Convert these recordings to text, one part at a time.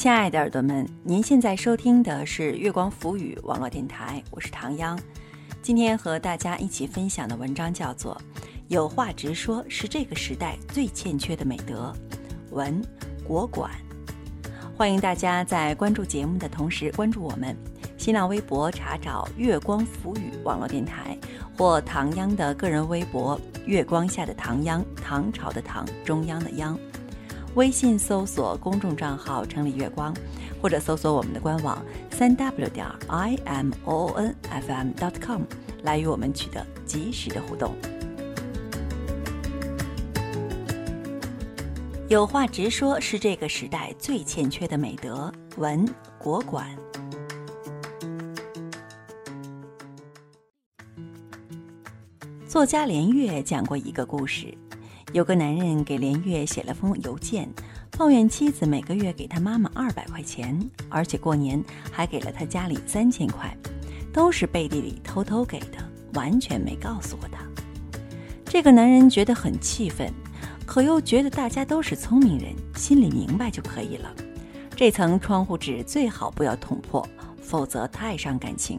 亲爱的耳朵们，您现在收听的是月光浮语网络电台，我是唐央。今天和大家一起分享的文章叫做《有话直说是这个时代最欠缺的美德》，文国管。欢迎大家在关注节目的同时关注我们，新浪微博查找“月光浮语网络电台”或唐央的个人微博“月光下的唐央”，唐朝的唐，中央的央。微信搜索公众账号“城里月光”，或者搜索我们的官网三 w 点 i m o n f m dot com 来与我们取得及时的互动。有话直说是这个时代最欠缺的美德。文国馆。作家连岳讲过一个故事。有个男人给连岳写了封邮件，抱怨妻子每个月给他妈妈二百块钱，而且过年还给了他家里三千块，都是背地里偷偷给的，完全没告诉过他。这个男人觉得很气愤，可又觉得大家都是聪明人，心里明白就可以了。这层窗户纸最好不要捅破，否则太伤感情。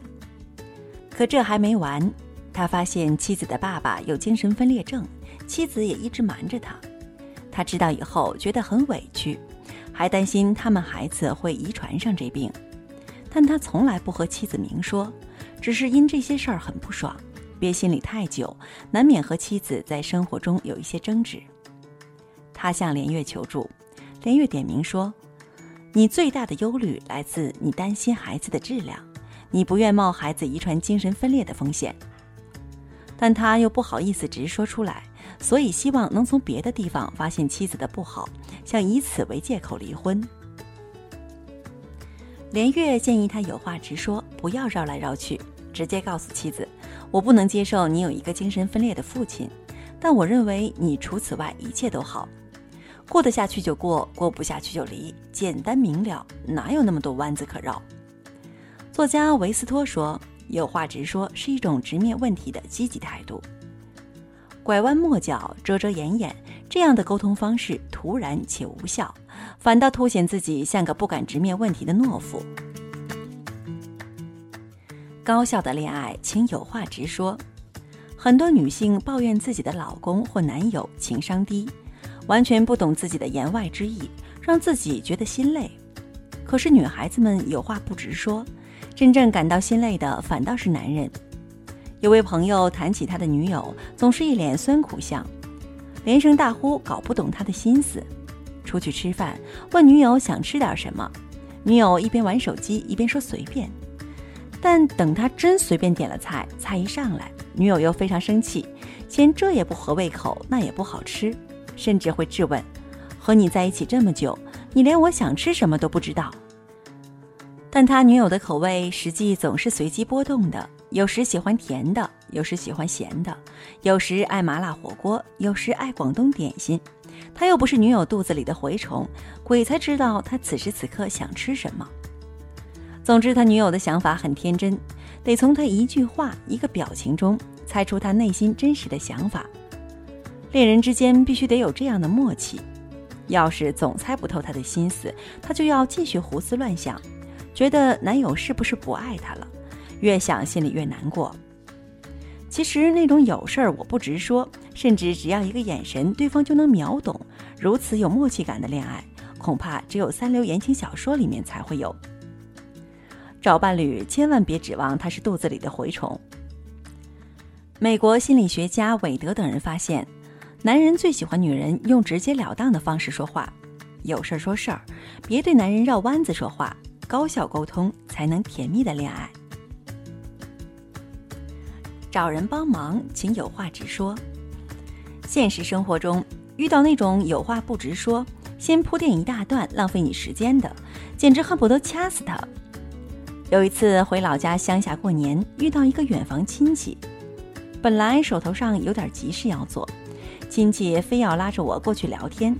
可这还没完，他发现妻子的爸爸有精神分裂症。妻子也一直瞒着他，他知道以后觉得很委屈，还担心他们孩子会遗传上这病，但他从来不和妻子明说，只是因这些事儿很不爽，憋心里太久，难免和妻子在生活中有一些争执。他向连月求助，连月点名说：“你最大的忧虑来自你担心孩子的质量，你不愿冒孩子遗传精神分裂的风险。”但他又不好意思直说出来。所以希望能从别的地方发现妻子的不好，想以此为借口离婚。连月建议他有话直说，不要绕来绕去，直接告诉妻子：“我不能接受你有一个精神分裂的父亲，但我认为你除此外一切都好，过得下去就过，过不下去就离，简单明了，哪有那么多弯子可绕？”作家维斯托说：“有话直说是一种直面问题的积极态度。”拐弯抹角、遮遮掩掩，这样的沟通方式突然且无效，反倒凸显自己像个不敢直面问题的懦夫。高效的恋爱，请有话直说。很多女性抱怨自己的老公或男友情商低，完全不懂自己的言外之意，让自己觉得心累。可是女孩子们有话不直说，真正感到心累的反倒是男人。有位朋友谈起他的女友，总是一脸酸苦相，连声大呼搞不懂他的心思。出去吃饭，问女友想吃点什么，女友一边玩手机一边说随便。但等他真随便点了菜，菜一上来，女友又非常生气，嫌这也不合胃口，那也不好吃，甚至会质问：和你在一起这么久，你连我想吃什么都不知道。但他女友的口味实际总是随机波动的。有时喜欢甜的，有时喜欢咸的，有时爱麻辣火锅，有时爱广东点心。他又不是女友肚子里的蛔虫，鬼才知道他此时此刻想吃什么。总之，他女友的想法很天真，得从他一句话、一个表情中猜出他内心真实的想法。恋人之间必须得有这样的默契。要是总猜不透他的心思，他就要继续胡思乱想，觉得男友是不是不爱她了。越想心里越难过。其实那种有事儿我不直说，甚至只要一个眼神，对方就能秒懂，如此有默契感的恋爱，恐怕只有三流言情小说里面才会有。找伴侣千万别指望他是肚子里的蛔虫。美国心理学家韦德等人发现，男人最喜欢女人用直截了当的方式说话，有事儿说事儿，别对男人绕弯子说话，高效沟通才能甜蜜的恋爱。找人帮忙，请有话直说。现实生活中，遇到那种有话不直说，先铺垫一大段，浪费你时间的，简直恨不得掐死他。有一次回老家乡下过年，遇到一个远房亲戚，本来手头上有点急事要做，亲戚非要拉着我过去聊天，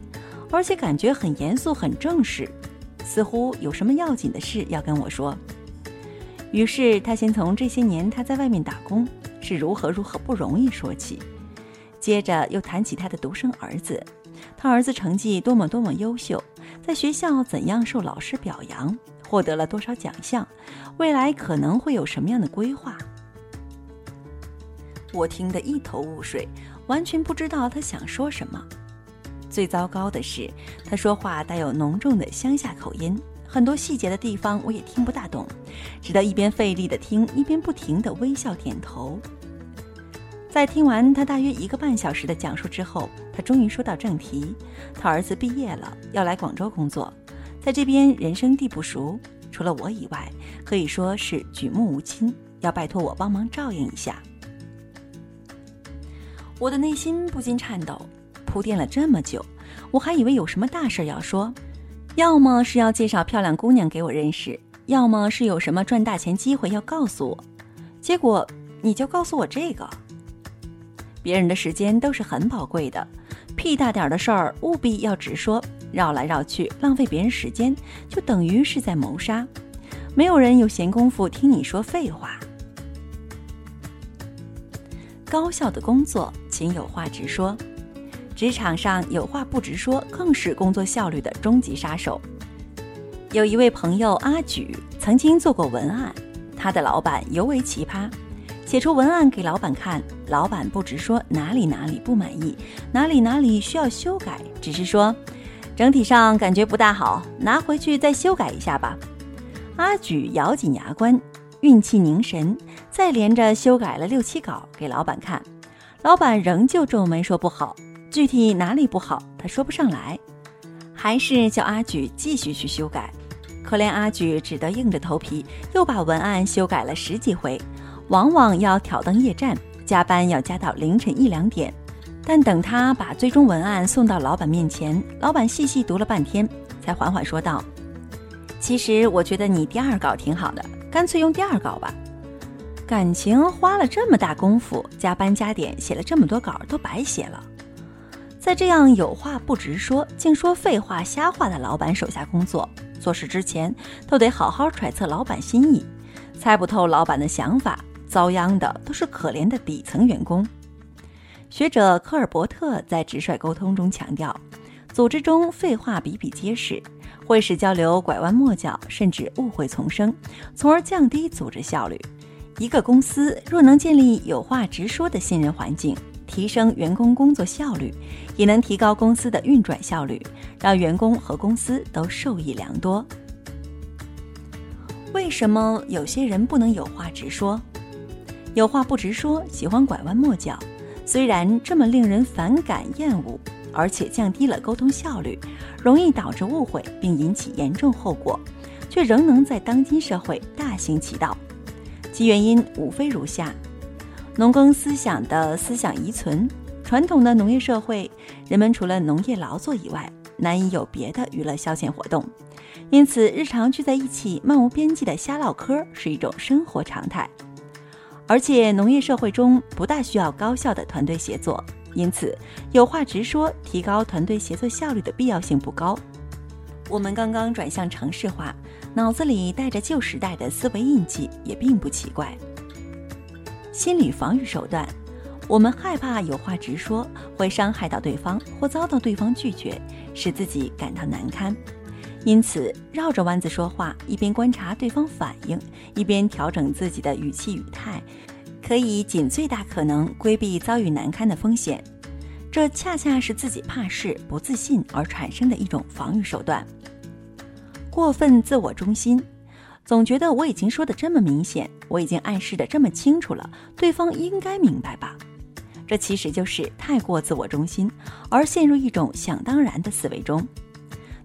而且感觉很严肃、很正式，似乎有什么要紧的事要跟我说。于是他先从这些年他在外面打工。是如何如何不容易说起，接着又谈起他的独生儿子，他儿子成绩多么多么优秀，在学校怎样受老师表扬，获得了多少奖项，未来可能会有什么样的规划。我听得一头雾水，完全不知道他想说什么。最糟糕的是，他说话带有浓重的乡下口音，很多细节的地方我也听不大懂，只得一边费力的听，一边不停的微笑点头。在听完他大约一个半小时的讲述之后，他终于说到正题。他儿子毕业了，要来广州工作，在这边人生地不熟，除了我以外，可以说是举目无亲，要拜托我帮忙照应一下。我的内心不禁颤抖。铺垫了这么久，我还以为有什么大事要说，要么是要介绍漂亮姑娘给我认识，要么是有什么赚大钱机会要告诉我。结果你就告诉我这个。别人的时间都是很宝贵的，屁大点的事儿务必要直说，绕来绕去浪费别人时间，就等于是在谋杀。没有人有闲工夫听你说废话。高效的工作，请有话直说。职场上有话不直说，更是工作效率的终极杀手。有一位朋友阿举曾经做过文案，他的老板尤为奇葩，写出文案给老板看，老板不直说哪里哪里不满意，哪里哪里需要修改，只是说整体上感觉不大好，拿回去再修改一下吧。阿举咬紧牙关，运气凝神，再连着修改了六七稿给老板看，老板仍旧皱眉说不好。具体哪里不好，他说不上来，还是叫阿举继续去修改。可怜阿举只得硬着头皮又把文案修改了十几回，往往要挑灯夜战，加班要加到凌晨一两点。但等他把最终文案送到老板面前，老板细细读了半天，才缓缓说道：“其实我觉得你第二稿挺好的，干脆用第二稿吧。感情花了这么大功夫，加班加点写了这么多稿，都白写了。”在这样有话不直说，净说废话瞎话的老板手下工作，做事之前都得好好揣测老板心意，猜不透老板的想法，遭殃的都是可怜的底层员工。学者科尔伯特在直率沟通中强调，组织中废话比比皆是，会使交流拐弯抹角，甚至误会丛生，从而降低组织效率。一个公司若能建立有话直说的信任环境，提升员工工作效率，也能提高公司的运转效率，让员工和公司都受益良多。为什么有些人不能有话直说？有话不直说，喜欢拐弯抹角。虽然这么令人反感厌恶，而且降低了沟通效率，容易导致误会并引起严重后果，却仍能在当今社会大行其道。其原因无非如下。农耕思想的思想遗存，传统的农业社会，人们除了农业劳作以外，难以有别的娱乐消遣活动，因此日常聚在一起漫无边际的瞎唠嗑是一种生活常态。而且农业社会中不大需要高效的团队协作，因此有话直说，提高团队协作效率的必要性不高。我们刚刚转向城市化，脑子里带着旧时代的思维印记，也并不奇怪。心理防御手段，我们害怕有话直说会伤害到对方或遭到对方拒绝，使自己感到难堪，因此绕着弯子说话，一边观察对方反应，一边调整自己的语气语态，可以尽最大可能规避遭遇难堪的风险。这恰恰是自己怕事、不自信而产生的一种防御手段。过分自我中心。总觉得我已经说的这么明显，我已经暗示的这么清楚了，对方应该明白吧？这其实就是太过自我中心，而陷入一种想当然的思维中。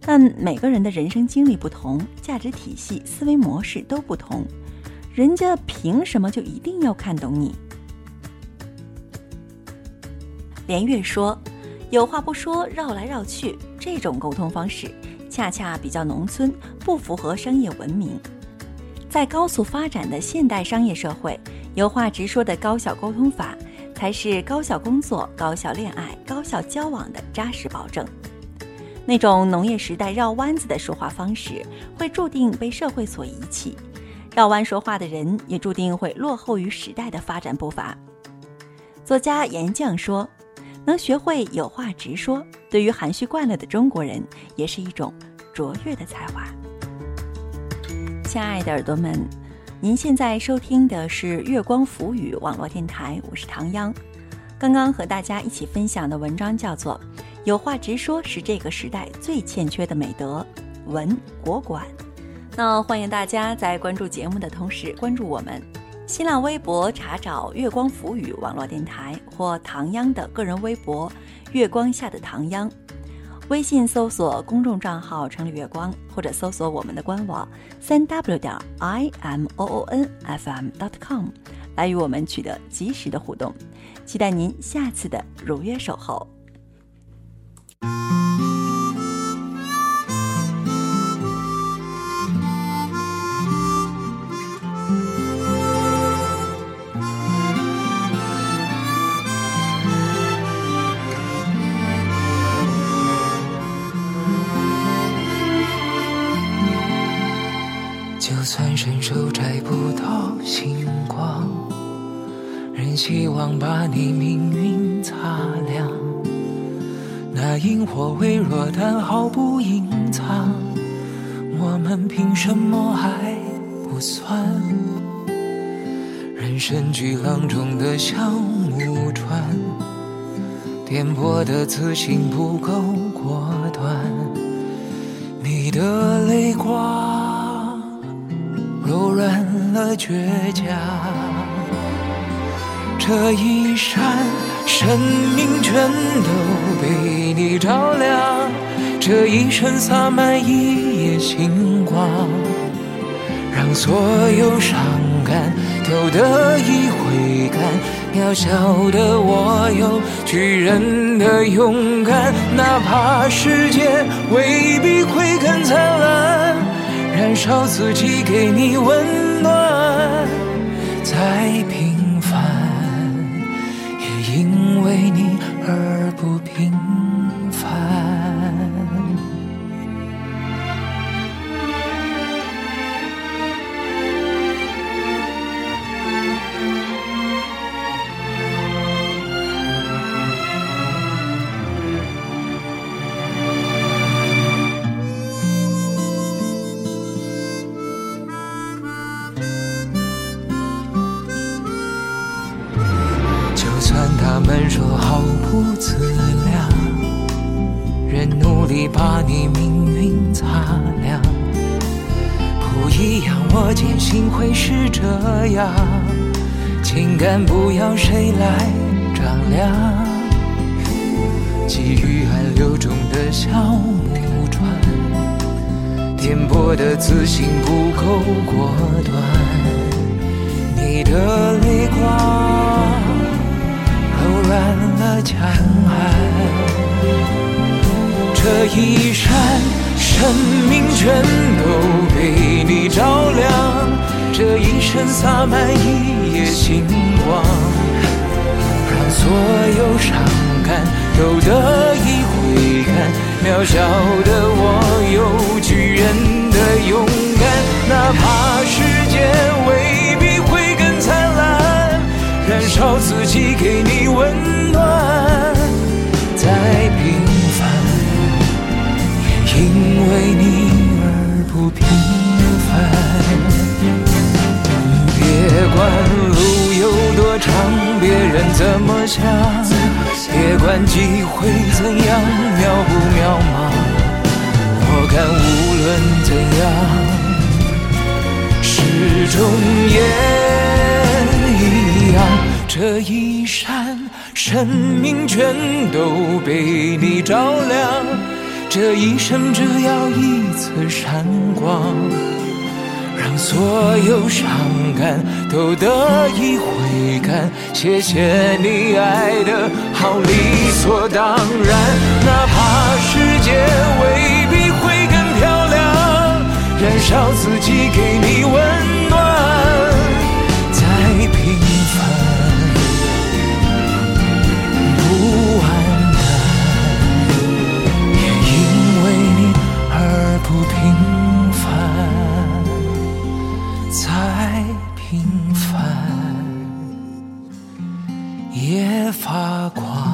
但每个人的人生经历不同，价值体系、思维模式都不同，人家凭什么就一定要看懂你？连月说：“有话不说，绕来绕去，这种沟通方式恰恰比较农村，不符合商业文明。”在高速发展的现代商业社会，有话直说的高效沟通法，才是高效工作、高效恋爱、高效交往的扎实保证。那种农业时代绕弯子的说话方式，会注定被社会所遗弃；绕弯说话的人，也注定会落后于时代的发展步伐。作家严绛说：“能学会有话直说，对于含蓄惯了的中国人，也是一种卓越的才华。亲爱的耳朵们，您现在收听的是月光浮语网络电台，我是唐央。刚刚和大家一起分享的文章叫做《有话直说是这个时代最欠缺的美德》，文国馆。那欢迎大家在关注节目的同时关注我们。新浪微博查找“月光浮语”网络电台或唐央的个人微博“月光下的唐央”，微信搜索公众账号“城里月光”或者搜索我们的官网三 w 点 i m o o n f m dot com 来与我们取得及时的互动。期待您下次的如约守候。算伸手摘不到星光，仍希望把你命运擦亮。那萤火微弱，但毫不隐藏。我们凭什么还不算？人生巨浪中的小木船，颠簸的自信不够果断。你的泪光。柔软了倔强，这一扇，生命全都被你照亮。这一生洒满一夜星光，让所有伤感都得以回甘。渺小的我有巨人的勇敢，哪怕世界未必会更灿烂。燃烧自己，给你温暖，再平凡，也因为你而不平凡。这样。情感不要谁来丈量，给予暗流中的小木船，颠簸的自信不够果断。你的泪光柔软了江岸。这一扇，生命全都被你照亮。这一生洒满一夜星光，让所有伤感都得以回甘。渺小的我有巨人的勇敢，哪怕世界未必会更灿烂，燃烧自己给你温暖，再平凡。因为你怎么想，别管机会怎样渺不渺茫，我看无论怎样，始终也一样。这一闪，生命全都被你照亮。这一生只要一次闪光，所有伤感都得以回甘。谢谢你爱的好理所当然，哪怕世界未必会更漂亮，燃烧自己给你温。再平凡也发光。